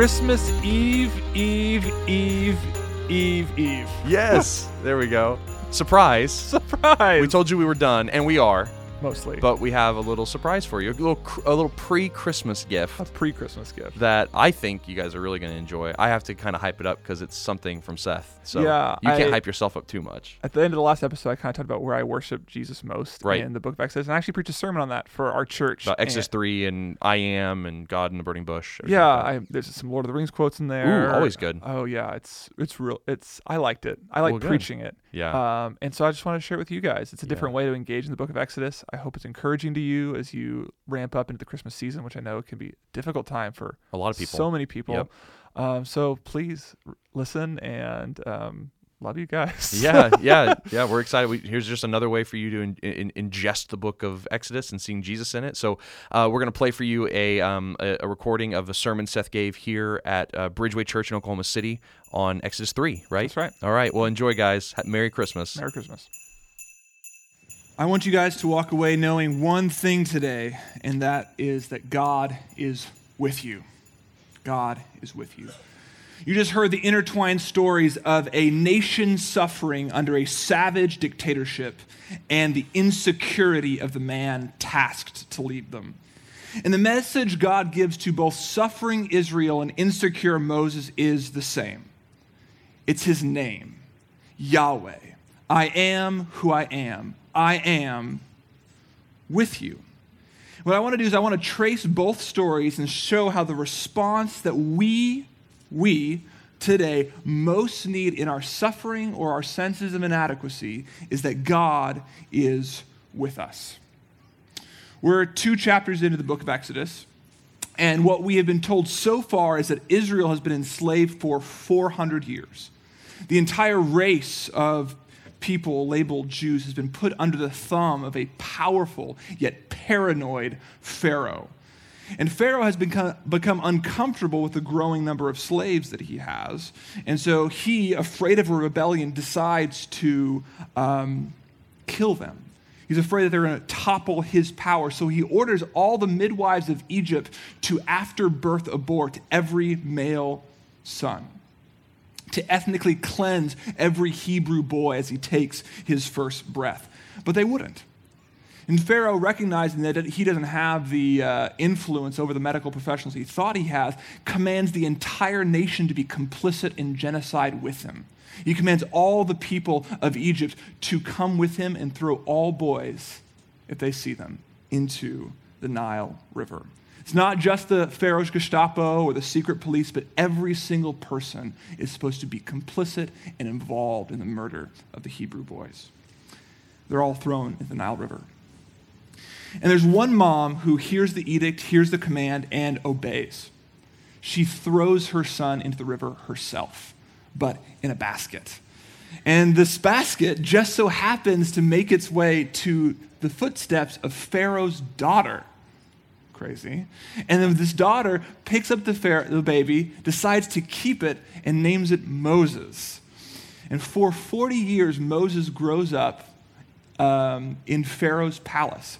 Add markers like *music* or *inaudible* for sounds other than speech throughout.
Christmas Eve, Eve, Eve, Eve, Eve. Yes, *laughs* there we go. Surprise. Surprise! We told you we were done, and we are, Mostly. but we have a little surprise for you. A little, a little pre-Christmas gift a pre-Christmas gift. that I think you guys are really going to enjoy. I have to kind of hype it up because it's something from Seth. So Yeah, you can't I- hype yourself up too much. At the end of the last episode, I kind of talked about where I worship Jesus most Right. in the book of Exodus, and I actually preached a sermon on that for our church. About Exodus and- 3 and I am and God in the burning bush. Yeah, like. I, there's some Lord of the Rings quotes in there. always good. Oh yeah, it's it's real. It's I liked it. I like Well, preaching it. Yeah. Um, and so I just want to share it with you guys. It's a different Yeah. way to engage in the book of Exodus. I hope it's encouraging to you as you ramp up into the Christmas season, which I know can be a difficult time for a lot of people. so many people. Yep. Um, so please r- listen and um, love you guys. yeah, *laughs* yeah, yeah. We're excited. We, here's just another way for you to in, in, ingest the book of Exodus and seeing Jesus in it. So uh, we're going to play for you a, um, a a recording of a sermon Seth gave here at uh, Bridgeway Church in Oklahoma City on Exodus three. Right. That's right. All right. Well, enjoy, guys. Merry Christmas. Merry Christmas. I want you guys to walk away knowing one thing today, and that is that God is with you. God is with you. You just heard the intertwined stories of a nation suffering under a savage dictatorship and the insecurity of the man tasked to lead them. And the message God gives to both suffering Israel and insecure Moses is the same it's his name Yahweh. I am who I am. I am with you. What I want to do is I want to trace both stories and show how the response that we, we today most need in our suffering or our senses of inadequacy is that God is with us. We're two chapters into the book of Exodus, and what we have been told so far is that Israel has been enslaved for 400 years. The entire race of people labeled Jews has been put under the thumb of a powerful yet paranoid Pharaoh. And Pharaoh has become, become uncomfortable with the growing number of slaves that he has. And so he, afraid of a rebellion, decides to um, kill them. He's afraid that they're going to topple his power. So he orders all the midwives of Egypt to, after birth, abort every male son to ethnically cleanse every Hebrew boy as he takes his first breath. But they wouldn't. And Pharaoh, recognizing that he doesn't have the uh, influence over the medical professionals he thought he has, commands the entire nation to be complicit in genocide with him. He commands all the people of Egypt to come with him and throw all boys, if they see them, into the Nile River. It's not just the Pharaoh's Gestapo or the secret police, but every single person is supposed to be complicit and involved in the murder of the Hebrew boys. They're all thrown in the Nile River. And there's one mom who hears the edict, hears the command, and obeys. She throws her son into the river herself, but in a basket. And this basket just so happens to make its way to the footsteps of Pharaoh's daughter. Crazy. And then this daughter picks up the, pharaoh, the baby, decides to keep it, and names it Moses. And for 40 years, Moses grows up um, in Pharaoh's palace,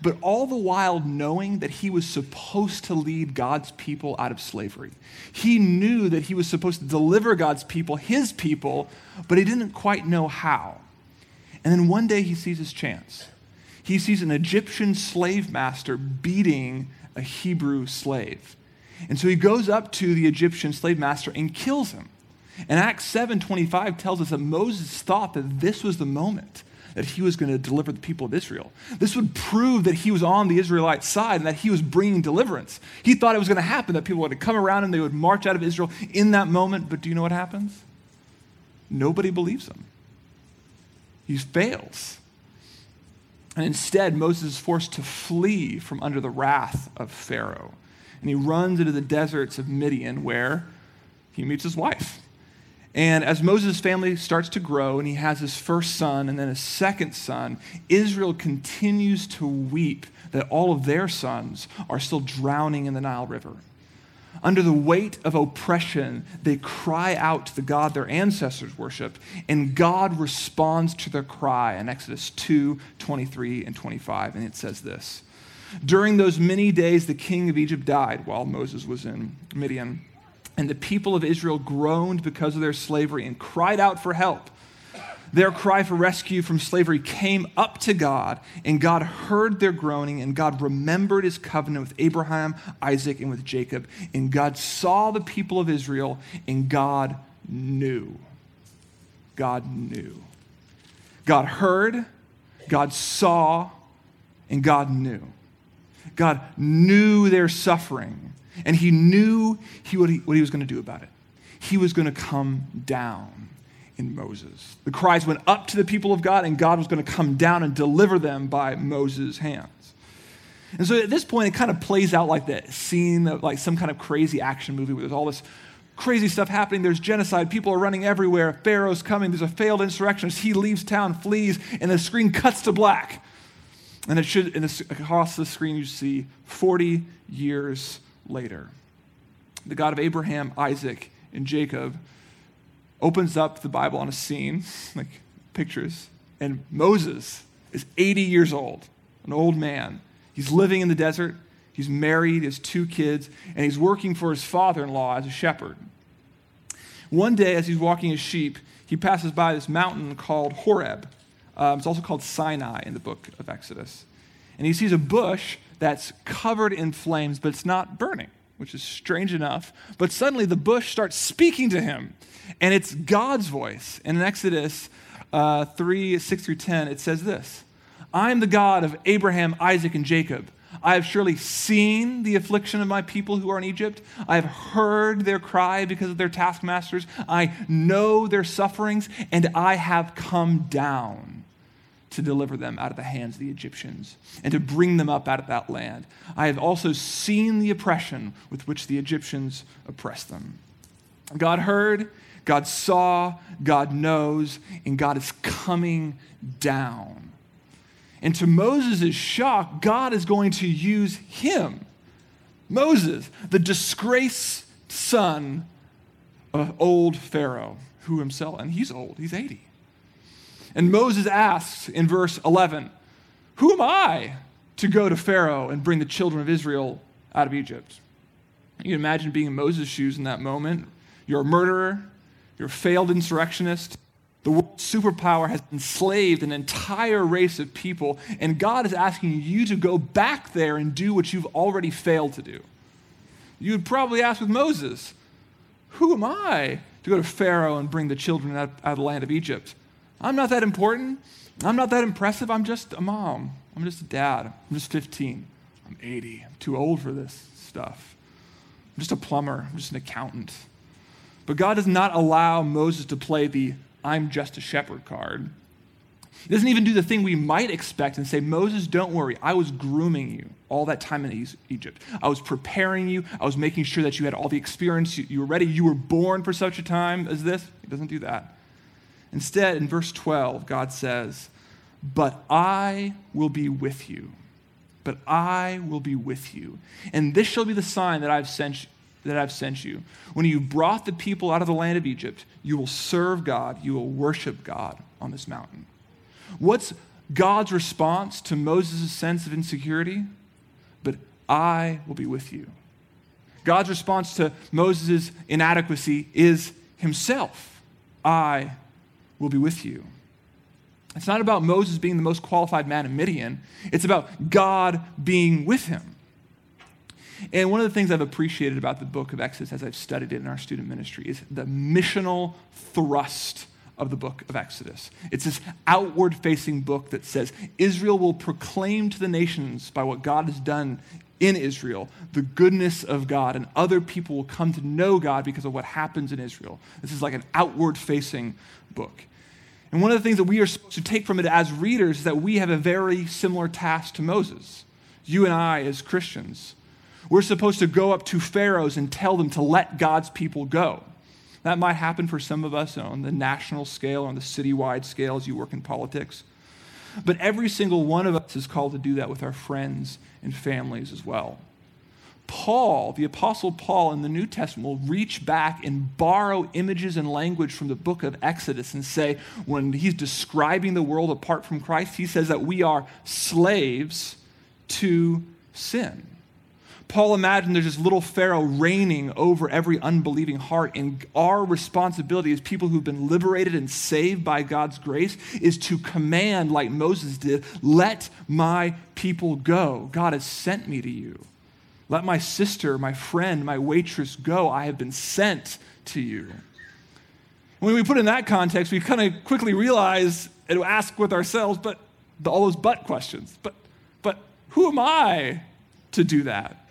but all the while knowing that he was supposed to lead God's people out of slavery. He knew that he was supposed to deliver God's people, his people, but he didn't quite know how. And then one day he sees his chance. He sees an Egyptian slave master beating a Hebrew slave. And so he goes up to the Egyptian slave master and kills him. And Acts 7:25 tells us that Moses thought that this was the moment that he was going to deliver the people of Israel. This would prove that he was on the Israelite side and that he was bringing deliverance. He thought it was going to happen, that people would come around and they would march out of Israel in that moment. But do you know what happens? Nobody believes him. He fails. And instead, Moses is forced to flee from under the wrath of Pharaoh. And he runs into the deserts of Midian where he meets his wife. And as Moses' family starts to grow and he has his first son and then his second son, Israel continues to weep that all of their sons are still drowning in the Nile River. Under the weight of oppression, they cry out to the God their ancestors worshiped, and God responds to their cry in Exodus 2 23 and 25. And it says this During those many days, the king of Egypt died while Moses was in Midian. And the people of Israel groaned because of their slavery and cried out for help. Their cry for rescue from slavery came up to God, and God heard their groaning, and God remembered his covenant with Abraham, Isaac, and with Jacob. And God saw the people of Israel, and God knew. God knew. God heard, God saw, and God knew. God knew their suffering, and he knew he, what, he, what he was going to do about it. He was going to come down in Moses. The cries went up to the people of God, and God was going to come down and deliver them by Moses' hands. And so at this point, it kind of plays out like that scene of like some kind of crazy action movie where there's all this crazy stuff happening. There's genocide. People are running everywhere. Pharaoh's coming. There's a failed insurrectionist. He leaves town, flees, and the screen cuts to black. And it should, and across the screen, you see 40 years later. The God of Abraham, Isaac, and Jacob opens up the Bible on a scene, *laughs* like pictures, and Moses is 80 years old, an old man. He's living in the desert. He's married, has two kids, and he's working for his father in law as a shepherd. One day, as he's walking his sheep, he passes by this mountain called Horeb. Um, it's also called Sinai in the book of Exodus. And he sees a bush that's covered in flames, but it's not burning, which is strange enough. But suddenly the bush starts speaking to him. And it's God's voice. And in Exodus uh, 3 6 through 10, it says this I am the God of Abraham, Isaac, and Jacob. I have surely seen the affliction of my people who are in Egypt. I have heard their cry because of their taskmasters. I know their sufferings, and I have come down to deliver them out of the hands of the Egyptians and to bring them up out of that land. I have also seen the oppression with which the Egyptians oppressed them. God heard God saw, God knows, and God is coming down. And to Moses' shock, God is going to use him, Moses, the disgraced son of old Pharaoh, who himself, and he's old, he's 80. And Moses asks in verse 11, Who am I to go to Pharaoh and bring the children of Israel out of Egypt? You can imagine being in Moses' shoes in that moment. You're a murderer, you're a failed insurrectionist. The world superpower has enslaved an entire race of people, and God is asking you to go back there and do what you've already failed to do. You would probably ask with Moses, Who am I to go to Pharaoh and bring the children out, out of the land of Egypt? I'm not that important. I'm not that impressive. I'm just a mom. I'm just a dad. I'm just 15. I'm 80. I'm too old for this stuff. I'm just a plumber. I'm just an accountant. But God does not allow Moses to play the I'm just a shepherd card. He doesn't even do the thing we might expect and say, Moses, don't worry. I was grooming you all that time in Egypt. I was preparing you. I was making sure that you had all the experience. You were ready. You were born for such a time as this. He doesn't do that. Instead, in verse 12, God says, But I will be with you. But I will be with you. And this shall be the sign that I've sent you that I've sent you. When you brought the people out of the land of Egypt, you will serve God, you will worship God on this mountain. What's God's response to Moses' sense of insecurity? But I will be with you. God's response to Moses' inadequacy is himself. I will be with you. It's not about Moses being the most qualified man in Midian, it's about God being with him. And one of the things I've appreciated about the book of Exodus as I've studied it in our student ministry is the missional thrust of the book of Exodus. It's this outward facing book that says Israel will proclaim to the nations by what God has done in Israel the goodness of God, and other people will come to know God because of what happens in Israel. This is like an outward facing book. And one of the things that we are supposed to take from it as readers is that we have a very similar task to Moses. You and I, as Christians, we're supposed to go up to pharaohs and tell them to let God's people go. That might happen for some of us on the national scale, on the citywide scale as you work in politics. But every single one of us is called to do that with our friends and families as well. Paul, the Apostle Paul in the New Testament, will reach back and borrow images and language from the book of Exodus and say, when he's describing the world apart from Christ, he says that we are slaves to sin. Paul imagined there's this little Pharaoh reigning over every unbelieving heart. And our responsibility as people who've been liberated and saved by God's grace is to command, like Moses did, let my people go. God has sent me to you. Let my sister, my friend, my waitress go. I have been sent to you. When we put in that context, we kind of quickly realize and ask with ourselves, but all those but questions. But, but who am I to do that?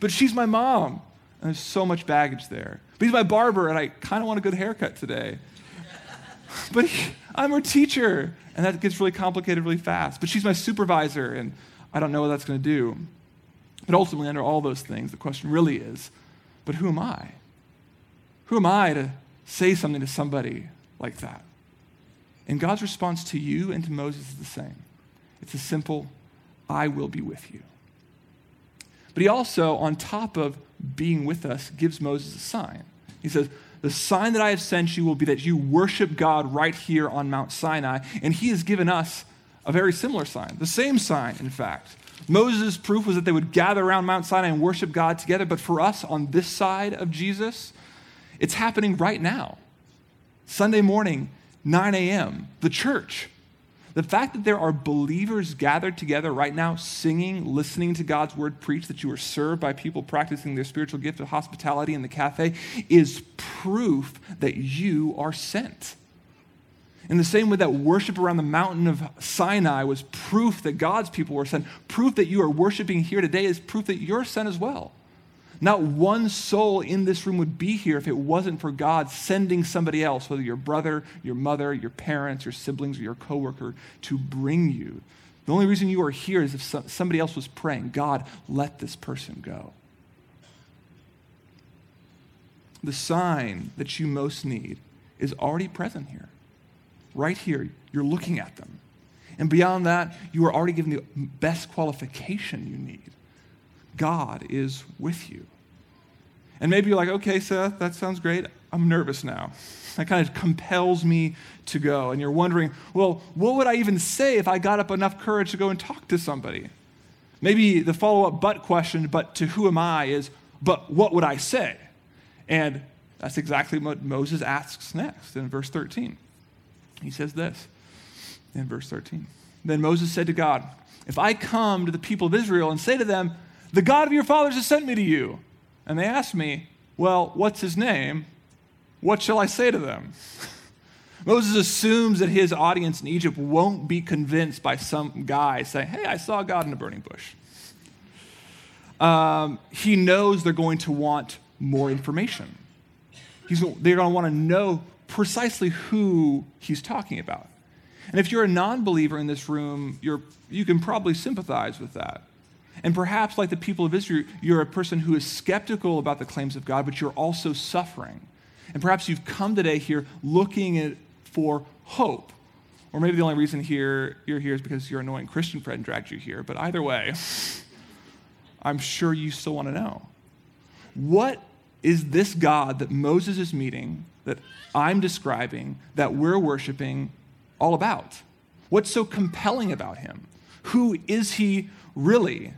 But she's my mom. And there's so much baggage there. But he's my barber, and I kind of want a good haircut today. *laughs* but he, I'm her teacher, and that gets really complicated really fast. But she's my supervisor, and I don't know what that's going to do. But ultimately, under all those things, the question really is but who am I? Who am I to say something to somebody like that? And God's response to you and to Moses is the same it's a simple, I will be with you. But he also, on top of being with us, gives Moses a sign. He says, The sign that I have sent you will be that you worship God right here on Mount Sinai. And he has given us a very similar sign, the same sign, in fact. Moses' proof was that they would gather around Mount Sinai and worship God together. But for us on this side of Jesus, it's happening right now. Sunday morning, 9 a.m., the church. The fact that there are believers gathered together right now, singing, listening to God's word preached, that you are served by people practicing their spiritual gift of hospitality in the cafe, is proof that you are sent. In the same way that worship around the mountain of Sinai was proof that God's people were sent, proof that you are worshiping here today is proof that you're sent as well. Not one soul in this room would be here if it wasn't for God sending somebody else, whether your brother, your mother, your parents, your siblings, or your coworker, to bring you. The only reason you are here is if somebody else was praying, God, let this person go. The sign that you most need is already present here. Right here, you're looking at them. And beyond that, you are already given the best qualification you need God is with you. And maybe you're like, okay, Seth, that sounds great. I'm nervous now. That kind of compels me to go. And you're wondering, well, what would I even say if I got up enough courage to go and talk to somebody? Maybe the follow up but question, but to who am I, is, but what would I say? And that's exactly what Moses asks next in verse 13. He says this in verse 13. Then Moses said to God, If I come to the people of Israel and say to them, the God of your fathers has sent me to you. And they ask me, Well, what's his name? What shall I say to them? *laughs* Moses assumes that his audience in Egypt won't be convinced by some guy saying, Hey, I saw God in a burning bush. Um, he knows they're going to want more information. He's, they're going to want to know precisely who he's talking about. And if you're a non believer in this room, you're, you can probably sympathize with that. And perhaps, like the people of Israel, you're a person who is skeptical about the claims of God, but you're also suffering. And perhaps you've come today here looking at, for hope. Or maybe the only reason here you're here is because your annoying Christian friend dragged you here. But either way, *laughs* I'm sure you still want to know. What is this God that Moses is meeting, that I'm describing, that we're worshiping, all about? What's so compelling about him? Who is he really?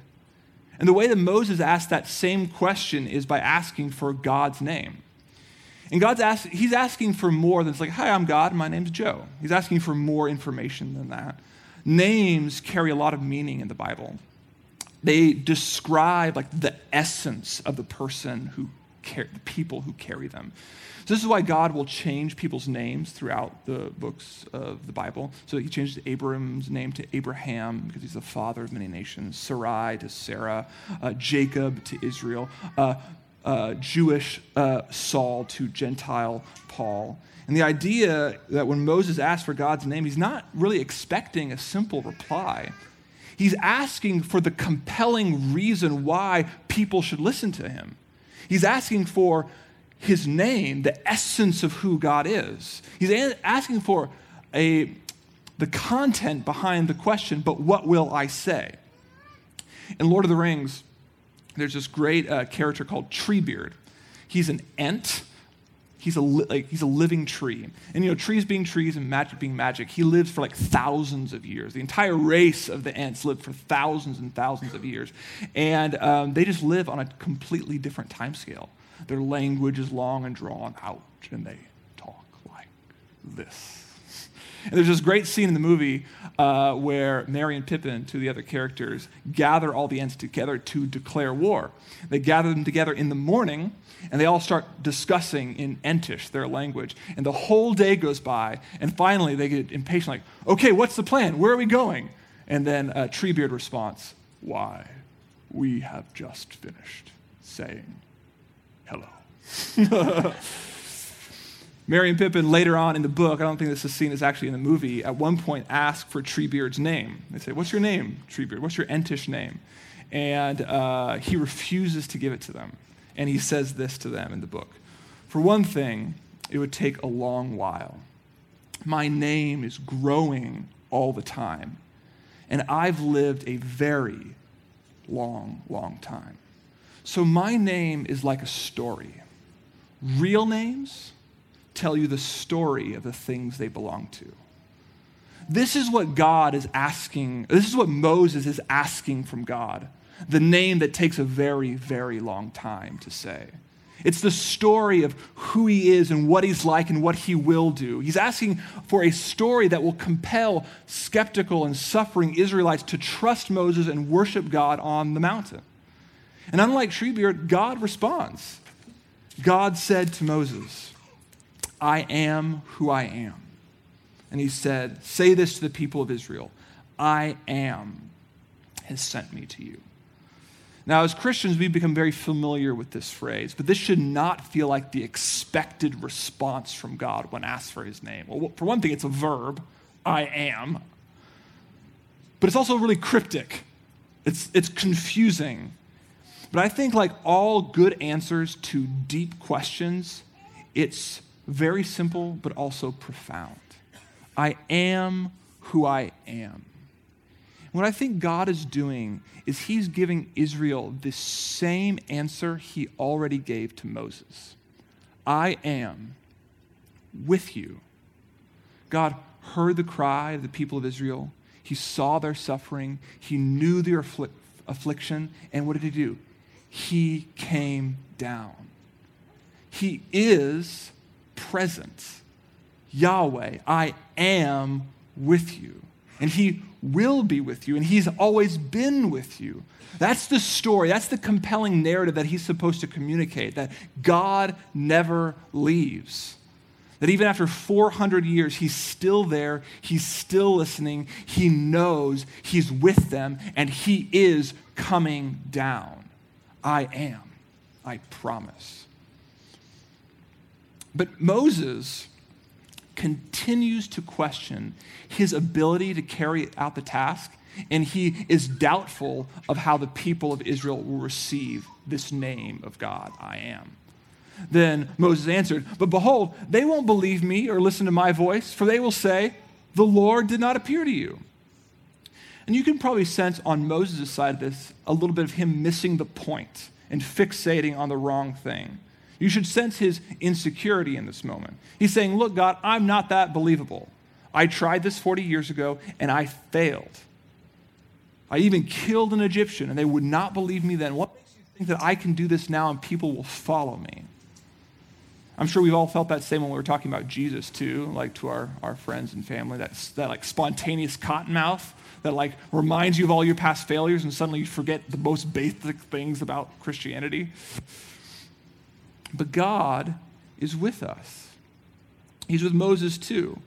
And the way that Moses asked that same question is by asking for God's name. And God's ask, he's asking for more than it's like, hi, I'm God, my name's Joe. He's asking for more information than that. Names carry a lot of meaning in the Bible. They describe like the essence of the person who the people who carry them. So this is why God will change people's names throughout the books of the Bible. So he changed Abram's name to Abraham because he's the father of many nations, Sarai to Sarah, uh, Jacob to Israel, uh, uh, Jewish uh, Saul to Gentile Paul. And the idea that when Moses asked for God's name, he's not really expecting a simple reply. He's asking for the compelling reason why people should listen to him. He's asking for his name, the essence of who God is. He's asking for a, the content behind the question, but what will I say? In Lord of the Rings, there's this great uh, character called Treebeard. He's an Ent He's a, li- like, he's a living tree. And, you know, trees being trees and magic being magic, he lives for like thousands of years. The entire race of the Ents lived for thousands and thousands of years. And um, they just live on a completely different time scale. Their language is long and drawn out, and they talk like this. And there's this great scene in the movie uh, where Merry and Pippin, two of the other characters, gather all the Ents together to declare war. They gather them together in the morning, and they all start discussing in Entish, their language. And the whole day goes by, and finally they get impatient, like, okay, what's the plan? Where are we going? And then uh, Treebeard responds, why, we have just finished saying hello. *laughs* Merry and Pippin later on in the book, I don't think this is seen as actually in the movie, at one point ask for Treebeard's name. They say, What's your name, Treebeard? What's your Entish name? And uh, he refuses to give it to them. And he says this to them in the book For one thing, it would take a long while. My name is growing all the time. And I've lived a very long, long time. So my name is like a story. Real names, tell you the story of the things they belong to. This is what God is asking, this is what Moses is asking from God the name that takes a very, very long time to say. It's the story of who he is and what he's like and what he will do. He's asking for a story that will compel skeptical and suffering Israelites to trust Moses and worship God on the mountain. And unlike Treebeard, God responds. God said to Moses, I am who I am. And he said, Say this to the people of Israel I am has sent me to you. Now, as Christians, we've become very familiar with this phrase, but this should not feel like the expected response from God when asked for his name. Well, for one thing, it's a verb, I am, but it's also really cryptic. It's, it's confusing. But I think, like all good answers to deep questions, it's very simple, but also profound. I am who I am. What I think God is doing is He's giving Israel the same answer He already gave to Moses I am with you. God heard the cry of the people of Israel. He saw their suffering. He knew their afflic- affliction. And what did He do? He came down. He is present. Yahweh, I am with you. And He will be with you, and He's always been with you. That's the story. That's the compelling narrative that He's supposed to communicate that God never leaves. That even after 400 years, He's still there, He's still listening, He knows He's with them, and He is coming down. I am. I promise. But Moses continues to question his ability to carry out the task, and he is doubtful of how the people of Israel will receive this name of God, I am. Then Moses answered, But behold, they won't believe me or listen to my voice, for they will say, The Lord did not appear to you. And you can probably sense on Moses' side of this a little bit of him missing the point and fixating on the wrong thing. You should sense his insecurity in this moment. He's saying, Look, God, I'm not that believable. I tried this 40 years ago and I failed. I even killed an Egyptian and they would not believe me then. What makes you think that I can do this now and people will follow me? I'm sure we've all felt that same when we were talking about Jesus too, like to our, our friends and family, that, that like spontaneous cottonmouth that like reminds you of all your past failures and suddenly you forget the most basic things about Christianity. But God is with us. He's with Moses too.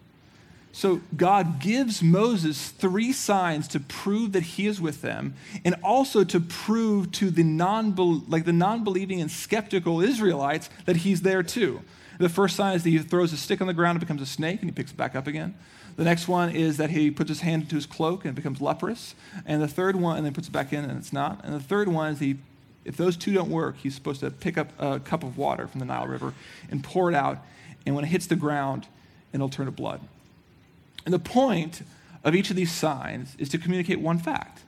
So God gives Moses three signs to prove that he is with them and also to prove to the non like the non-believing and skeptical Israelites that he's there too. The first sign is that he throws a stick on the ground and becomes a snake and he picks it back up again. The next one is that he puts his hand into his cloak and becomes leprous. And the third one, and then puts it back in and it's not. And the third one is he if those two don't work, he's supposed to pick up a cup of water from the Nile River and pour it out. And when it hits the ground, it'll turn to blood. And the point of each of these signs is to communicate one fact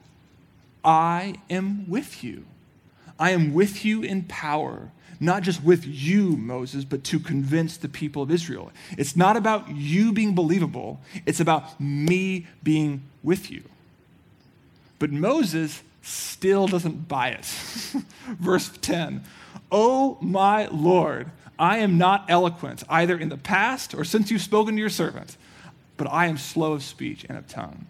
I am with you. I am with you in power, not just with you, Moses, but to convince the people of Israel. It's not about you being believable, it's about me being with you. But Moses still doesn't buy it. *laughs* Verse 10 Oh, my Lord, I am not eloquent, either in the past or since you've spoken to your servant, but I am slow of speech and of tongue.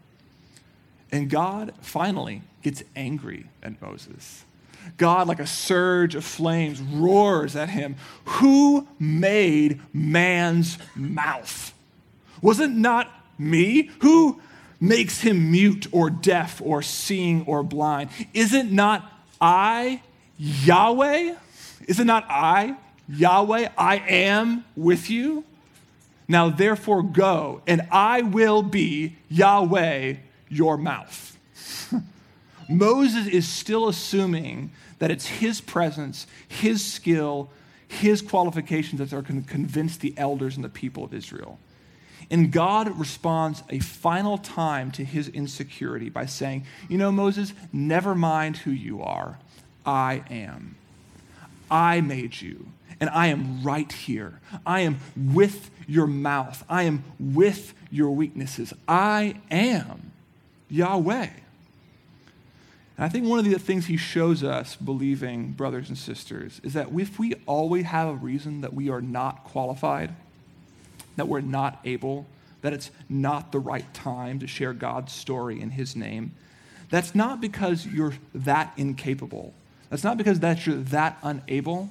And God finally gets angry at Moses. God, like a surge of flames, roars at him Who made man's mouth? Was it not me? Who makes him mute or deaf or seeing or blind? Is it not I, Yahweh? Is it not I, Yahweh? I am with you. Now therefore go, and I will be Yahweh, your mouth. *laughs* Moses is still assuming that it's his presence, his skill, his qualifications that are going to convince the elders and the people of Israel. And God responds a final time to his insecurity by saying, You know, Moses, never mind who you are. I am. I made you, and I am right here. I am with your mouth. I am with your weaknesses. I am Yahweh. And I think one of the things he shows us, believing brothers and sisters, is that if we always have a reason that we are not qualified, that we're not able, that it's not the right time to share God's story in his name, that's not because you're that incapable. That's not because that you're that unable.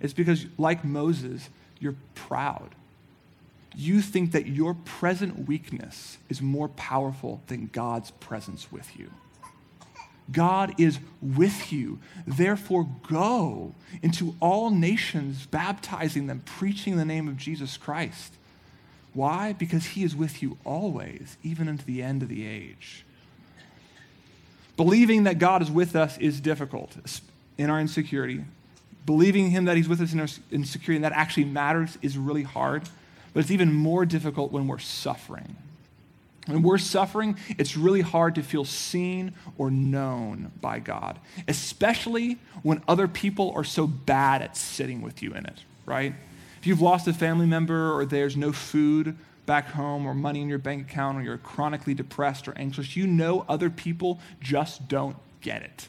It's because, like Moses, you're proud. You think that your present weakness is more powerful than God's presence with you. God is with you. Therefore, go into all nations, baptizing them, preaching the name of Jesus Christ. Why? Because he is with you always, even unto the end of the age. Believing that God is with us is difficult in our insecurity. Believing him that he's with us in our insecurity and that actually matters is really hard. But it's even more difficult when we're suffering. When we're suffering, it's really hard to feel seen or known by God, especially when other people are so bad at sitting with you in it, right? If you've lost a family member or there's no food back home or money in your bank account or you're chronically depressed or anxious, you know other people just don't get it.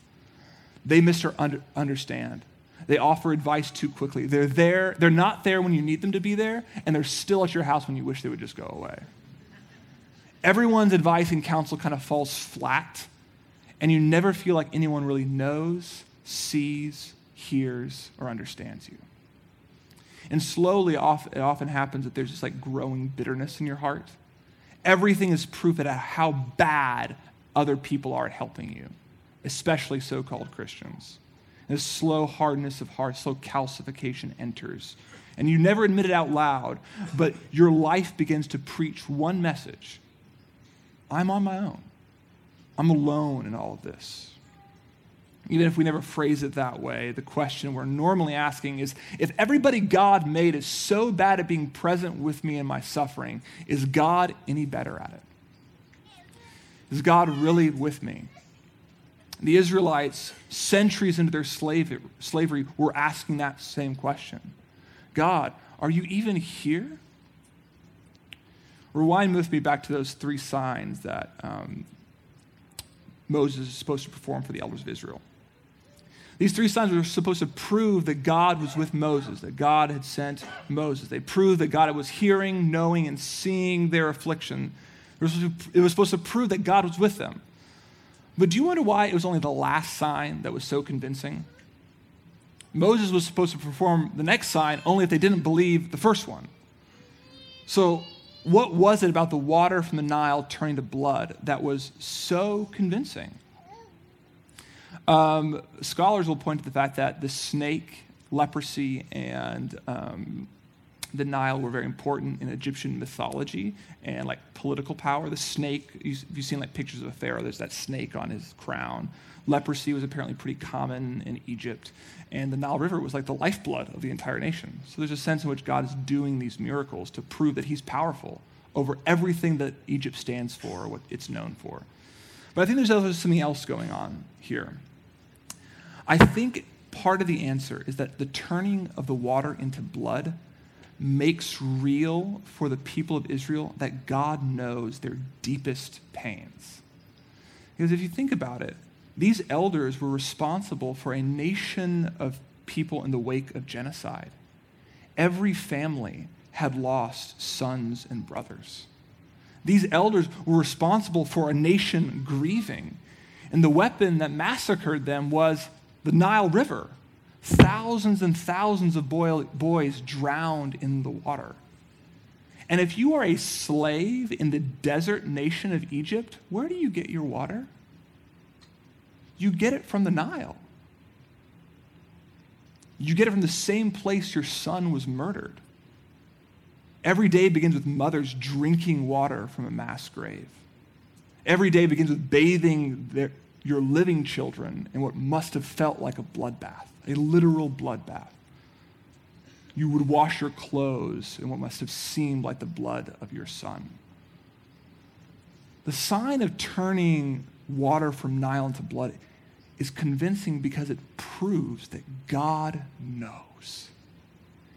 They misunderstand. They offer advice too quickly. They're there, they're not there when you need them to be there, and they're still at your house when you wish they would just go away everyone's advice and counsel kind of falls flat, and you never feel like anyone really knows, sees, hears, or understands you. And slowly, it often happens that there's just like growing bitterness in your heart. Everything is proof at how bad other people are at helping you, especially so called Christians. And this slow hardness of heart, slow calcification enters. And you never admit it out loud, but your life begins to preach one message I'm on my own. I'm alone in all of this. Even if we never phrase it that way, the question we're normally asking is if everybody God made is so bad at being present with me in my suffering, is God any better at it? Is God really with me? The Israelites, centuries into their slavery, were asking that same question God, are you even here? Rewind with me back to those three signs that um, Moses is supposed to perform for the elders of Israel. These three signs were supposed to prove that God was with Moses, that God had sent Moses. They proved that God was hearing, knowing, and seeing their affliction. It was supposed to prove that God was with them. But do you wonder why it was only the last sign that was so convincing? Moses was supposed to perform the next sign only if they didn't believe the first one. So what was it about the water from the Nile turning to blood that was so convincing? Um, scholars will point to the fact that the snake, leprosy, and um, the Nile were very important in Egyptian mythology and like political power. The snake, you've seen like pictures of a pharaoh, there's that snake on his crown. Leprosy was apparently pretty common in Egypt. And the Nile River was like the lifeblood of the entire nation. So there's a sense in which God is doing these miracles to prove that he's powerful over everything that Egypt stands for or what it's known for. But I think there's also something else going on here. I think part of the answer is that the turning of the water into blood makes real for the people of Israel that God knows their deepest pains. Because if you think about it, these elders were responsible for a nation of people in the wake of genocide. Every family had lost sons and brothers. These elders were responsible for a nation grieving. And the weapon that massacred them was the Nile River. Thousands and thousands of boy, boys drowned in the water. And if you are a slave in the desert nation of Egypt, where do you get your water? You get it from the Nile. You get it from the same place your son was murdered. Every day begins with mothers drinking water from a mass grave. Every day begins with bathing their, your living children in what must have felt like a bloodbath, a literal bloodbath. You would wash your clothes in what must have seemed like the blood of your son. The sign of turning water from Nile into blood is convincing because it proves that God knows.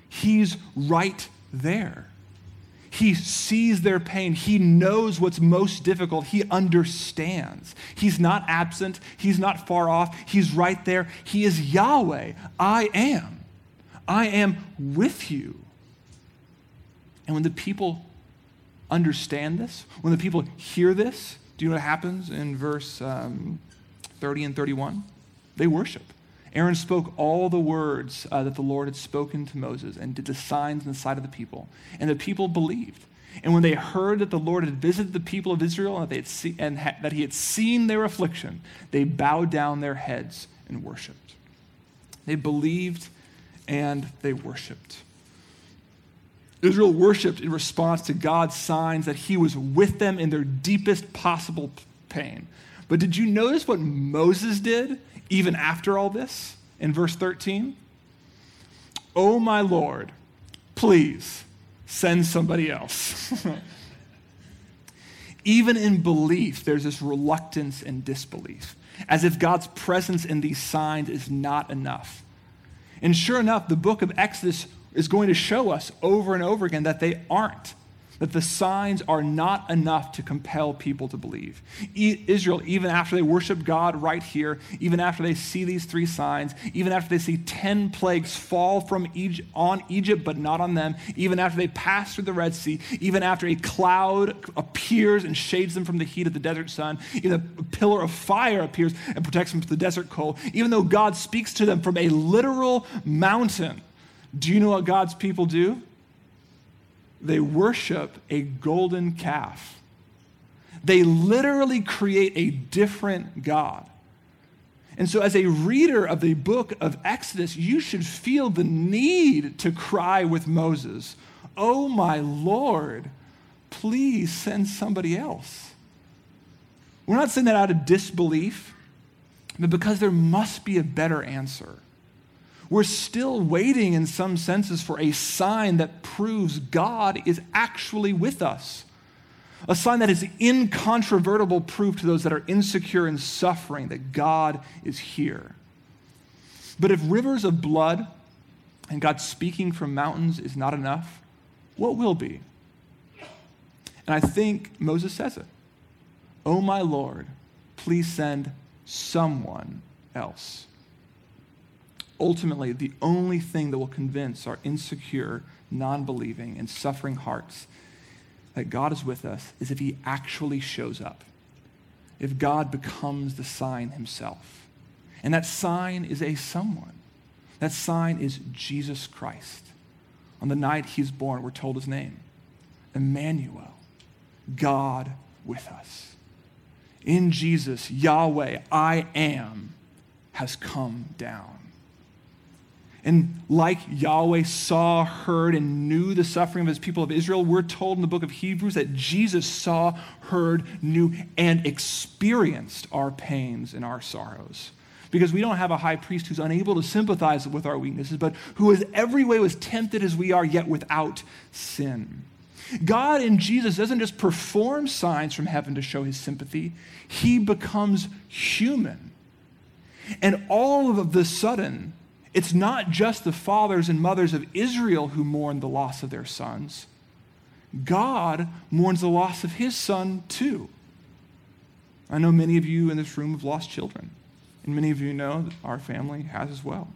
He's right there. He sees their pain. He knows what's most difficult. He understands. He's not absent. He's not far off. He's right there. He is Yahweh. I am. I am with you. And when the people understand this, when the people hear this, do you know what happens in verse um, 30 and 31? They worship. Aaron spoke all the words uh, that the Lord had spoken to Moses and did the signs in the sight of the people. And the people believed. And when they heard that the Lord had visited the people of Israel and that, they had see, and ha- that he had seen their affliction, they bowed down their heads and worshiped. They believed and they worshiped. Israel worshiped in response to God's signs that he was with them in their deepest possible pain. But did you notice what Moses did even after all this in verse 13? Oh, my Lord, please send somebody else. *laughs* even in belief, there's this reluctance and disbelief, as if God's presence in these signs is not enough. And sure enough, the book of Exodus is going to show us over and over again that they aren't that the signs are not enough to compel people to believe. Israel, even after they worship God right here, even after they see these three signs, even after they see 10 plagues fall from Egypt, on Egypt but not on them, even after they pass through the Red Sea, even after a cloud appears and shades them from the heat of the desert sun, even a pillar of fire appears and protects them from the desert cold, even though God speaks to them from a literal mountain, do you know what God's people do? They worship a golden calf. They literally create a different God. And so, as a reader of the book of Exodus, you should feel the need to cry with Moses, Oh, my Lord, please send somebody else. We're not saying that out of disbelief, but because there must be a better answer. We're still waiting, in some senses, for a sign that proves God is actually with us. A sign that is incontrovertible proof to those that are insecure and suffering that God is here. But if rivers of blood and God speaking from mountains is not enough, what will be? And I think Moses says it. Oh, my Lord, please send someone else ultimately the only thing that will convince our insecure, non believing, and suffering hearts that God is with us is if He actually shows up, if God becomes the sign Himself. And that sign is a someone. That sign is Jesus Christ. On the night He's born, we're told His name Emmanuel, God with us. In Jesus, Yahweh, I am, has come down. And like Yahweh saw, heard, and knew the suffering of his people of Israel, we're told in the book of Hebrews that Jesus saw, heard, knew, and experienced our pains and our sorrows. Because we don't have a high priest who's unable to sympathize with our weaknesses, but who is every way was tempted as we are, yet without sin. God in Jesus doesn't just perform signs from heaven to show his sympathy, he becomes human. And all of the sudden, It's not just the fathers and mothers of Israel who mourn the loss of their sons. God mourns the loss of his son too. I know many of you in this room have lost children, and many of you know that our family has as well.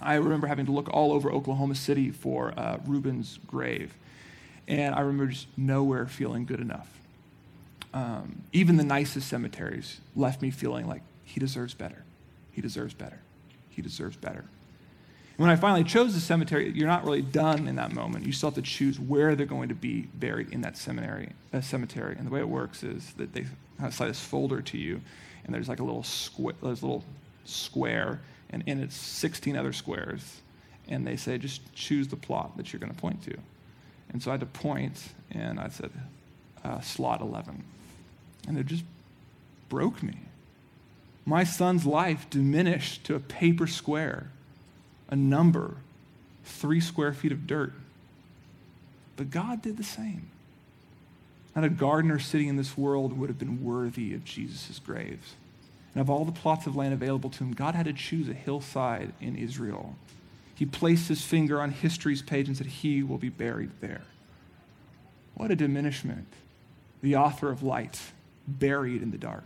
I remember having to look all over Oklahoma City for uh, Reuben's grave, and I remember just nowhere feeling good enough. Um, even the nicest cemeteries left me feeling like he deserves better. He deserves better. He deserves better. And when I finally chose the cemetery, you're not really done in that moment. You still have to choose where they're going to be buried in that seminary, uh, cemetery. And the way it works is that they kind of slide this folder to you, and there's like a little square, there's a little square, and in it's 16 other squares. And they say, just choose the plot that you're going to point to. And so I had to point, and I said, uh, slot 11. And it just broke me. My son's life diminished to a paper square, a number, three square feet of dirt. But God did the same. Not a gardener sitting in this world would have been worthy of Jesus' graves. And of all the plots of land available to him, God had to choose a hillside in Israel. He placed his finger on history's page and said, He will be buried there. What a diminishment. The author of light, buried in the dark.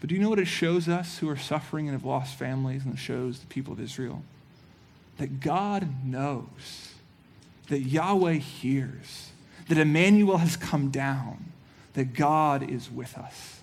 But do you know what it shows us who are suffering and have lost families, and it shows the people of Israel? That God knows, that Yahweh hears, that Emmanuel has come down, that God is with us.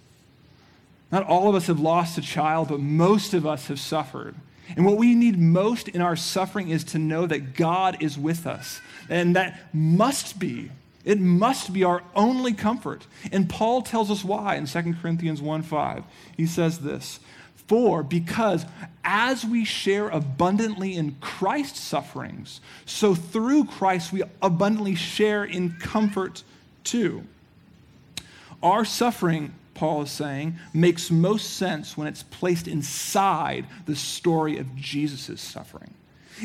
Not all of us have lost a child, but most of us have suffered. And what we need most in our suffering is to know that God is with us. And that must be, it must be our only comfort. And Paul tells us why in 2 Corinthians 1 5. He says this For because as we share abundantly in Christ's sufferings, so through Christ we abundantly share in comfort too. Our suffering Paul is saying, makes most sense when it's placed inside the story of Jesus' suffering.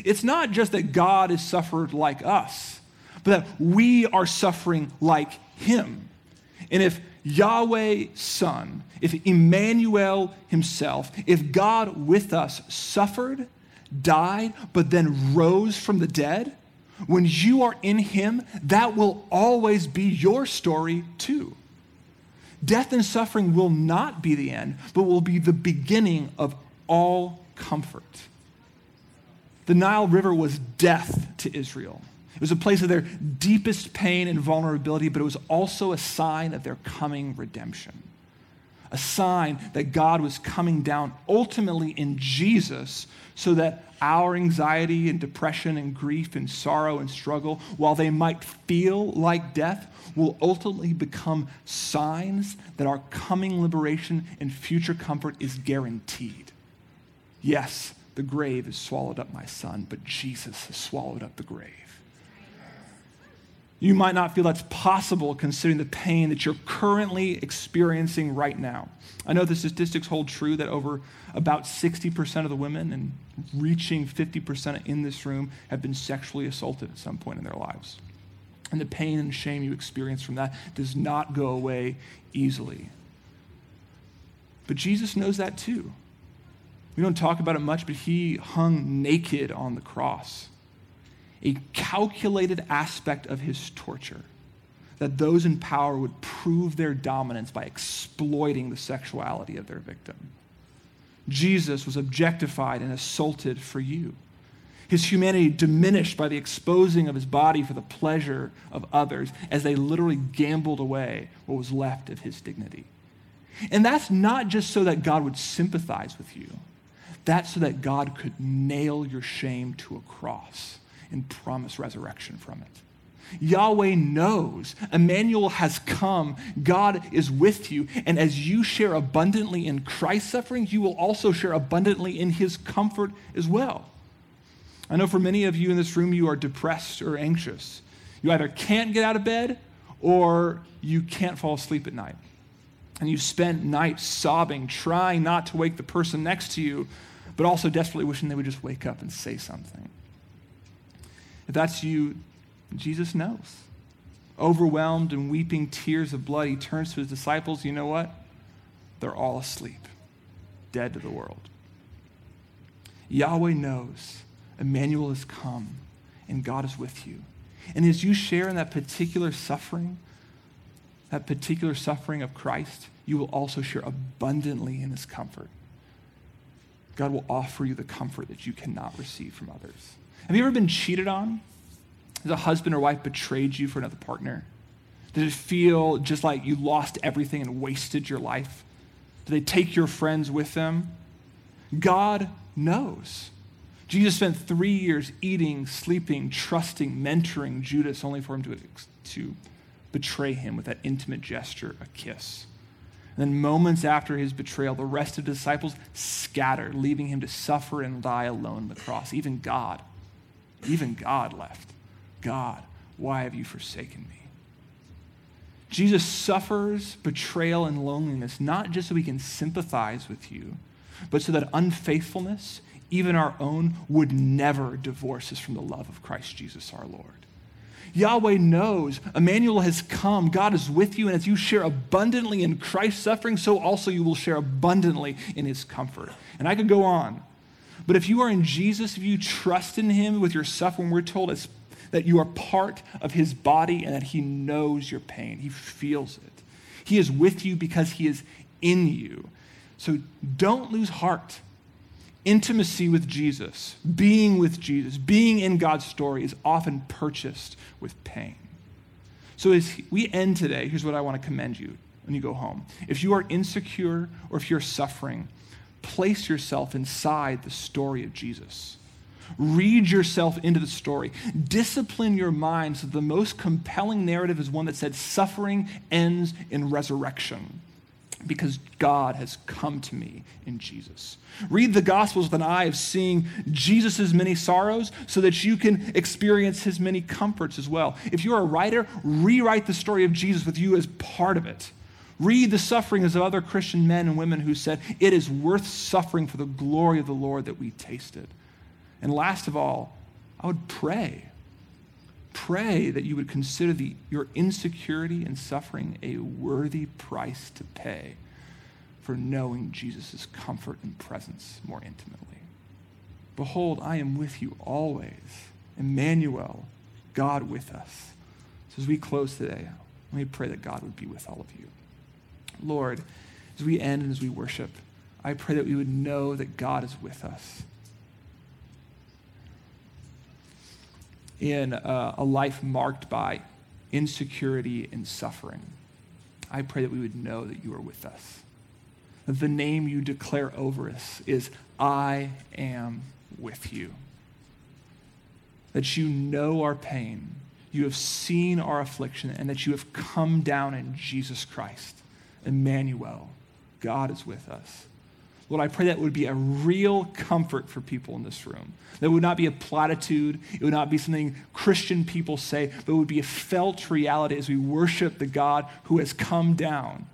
It's not just that God has suffered like us, but that we are suffering like him. And if Yahweh Son, if Emmanuel himself, if God with us suffered, died, but then rose from the dead, when you are in him, that will always be your story too. Death and suffering will not be the end, but will be the beginning of all comfort. The Nile River was death to Israel. It was a place of their deepest pain and vulnerability, but it was also a sign of their coming redemption. A sign that God was coming down ultimately in Jesus so that our anxiety and depression and grief and sorrow and struggle, while they might feel like death, will ultimately become signs that our coming liberation and future comfort is guaranteed. Yes, the grave has swallowed up my son, but Jesus has swallowed up the grave. You might not feel that's possible considering the pain that you're currently experiencing right now. I know the statistics hold true that over about 60% of the women and reaching 50% in this room have been sexually assaulted at some point in their lives. And the pain and shame you experience from that does not go away easily. But Jesus knows that too. We don't talk about it much, but he hung naked on the cross. A calculated aspect of his torture that those in power would prove their dominance by exploiting the sexuality of their victim. Jesus was objectified and assaulted for you his humanity diminished by the exposing of his body for the pleasure of others as they literally gambled away what was left of his dignity. And that's not just so that God would sympathize with you, that's so that God could nail your shame to a cross and promise resurrection from it. Yahweh knows. Emmanuel has come. God is with you. And as you share abundantly in Christ's sufferings, you will also share abundantly in his comfort as well. I know for many of you in this room, you are depressed or anxious. You either can't get out of bed or you can't fall asleep at night. And you spent nights sobbing, trying not to wake the person next to you, but also desperately wishing they would just wake up and say something. If that's you, Jesus knows. Overwhelmed and weeping tears of blood, he turns to his disciples. You know what? They're all asleep, dead to the world. Yahweh knows Emmanuel has come and God is with you. And as you share in that particular suffering, that particular suffering of Christ, you will also share abundantly in his comfort. God will offer you the comfort that you cannot receive from others. Have you ever been cheated on? Has a husband or wife betrayed you for another partner? Did it feel just like you lost everything and wasted your life? Did they take your friends with them? God knows. Jesus spent three years eating, sleeping, trusting, mentoring Judas, only for him to, to betray him with that intimate gesture, a kiss. And then, moments after his betrayal, the rest of the disciples scattered, leaving him to suffer and die alone on the cross. Even God, even God left. God, why have you forsaken me? Jesus suffers betrayal and loneliness, not just so we can sympathize with you, but so that unfaithfulness, even our own, would never divorce us from the love of Christ Jesus our Lord. Yahweh knows Emmanuel has come. God is with you, and as you share abundantly in Christ's suffering, so also you will share abundantly in his comfort. And I could go on. But if you are in Jesus, if you trust in him with your suffering, we're told it's that you are part of his body and that he knows your pain. He feels it. He is with you because he is in you. So don't lose heart. Intimacy with Jesus, being with Jesus, being in God's story is often purchased with pain. So as we end today, here's what I want to commend you when you go home. If you are insecure or if you're suffering, place yourself inside the story of Jesus. Read yourself into the story. Discipline your mind so the most compelling narrative is one that said suffering ends in resurrection because God has come to me in Jesus. Read the Gospels with an eye of seeing Jesus' many sorrows so that you can experience his many comforts as well. If you're a writer, rewrite the story of Jesus with you as part of it. Read the sufferings of other Christian men and women who said, It is worth suffering for the glory of the Lord that we tasted. And last of all, I would pray Pray that you would consider the, your insecurity and suffering a worthy price to pay for knowing Jesus' comfort and presence more intimately. Behold, I am with you always. Emmanuel, God with us. So as we close today, let me pray that God would be with all of you. Lord, as we end and as we worship, I pray that we would know that God is with us in a, a life marked by insecurity and suffering, I pray that we would know that you are with us. That the name you declare over us is, I am with you. That you know our pain, you have seen our affliction, and that you have come down in Jesus Christ. Emmanuel, God is with us. Lord, I pray that would be a real comfort for people in this room. That would not be a platitude. It would not be something Christian people say, but it would be a felt reality as we worship the God who has come down.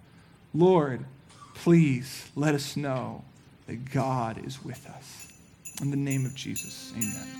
Lord, please let us know that God is with us. In the name of Jesus, amen.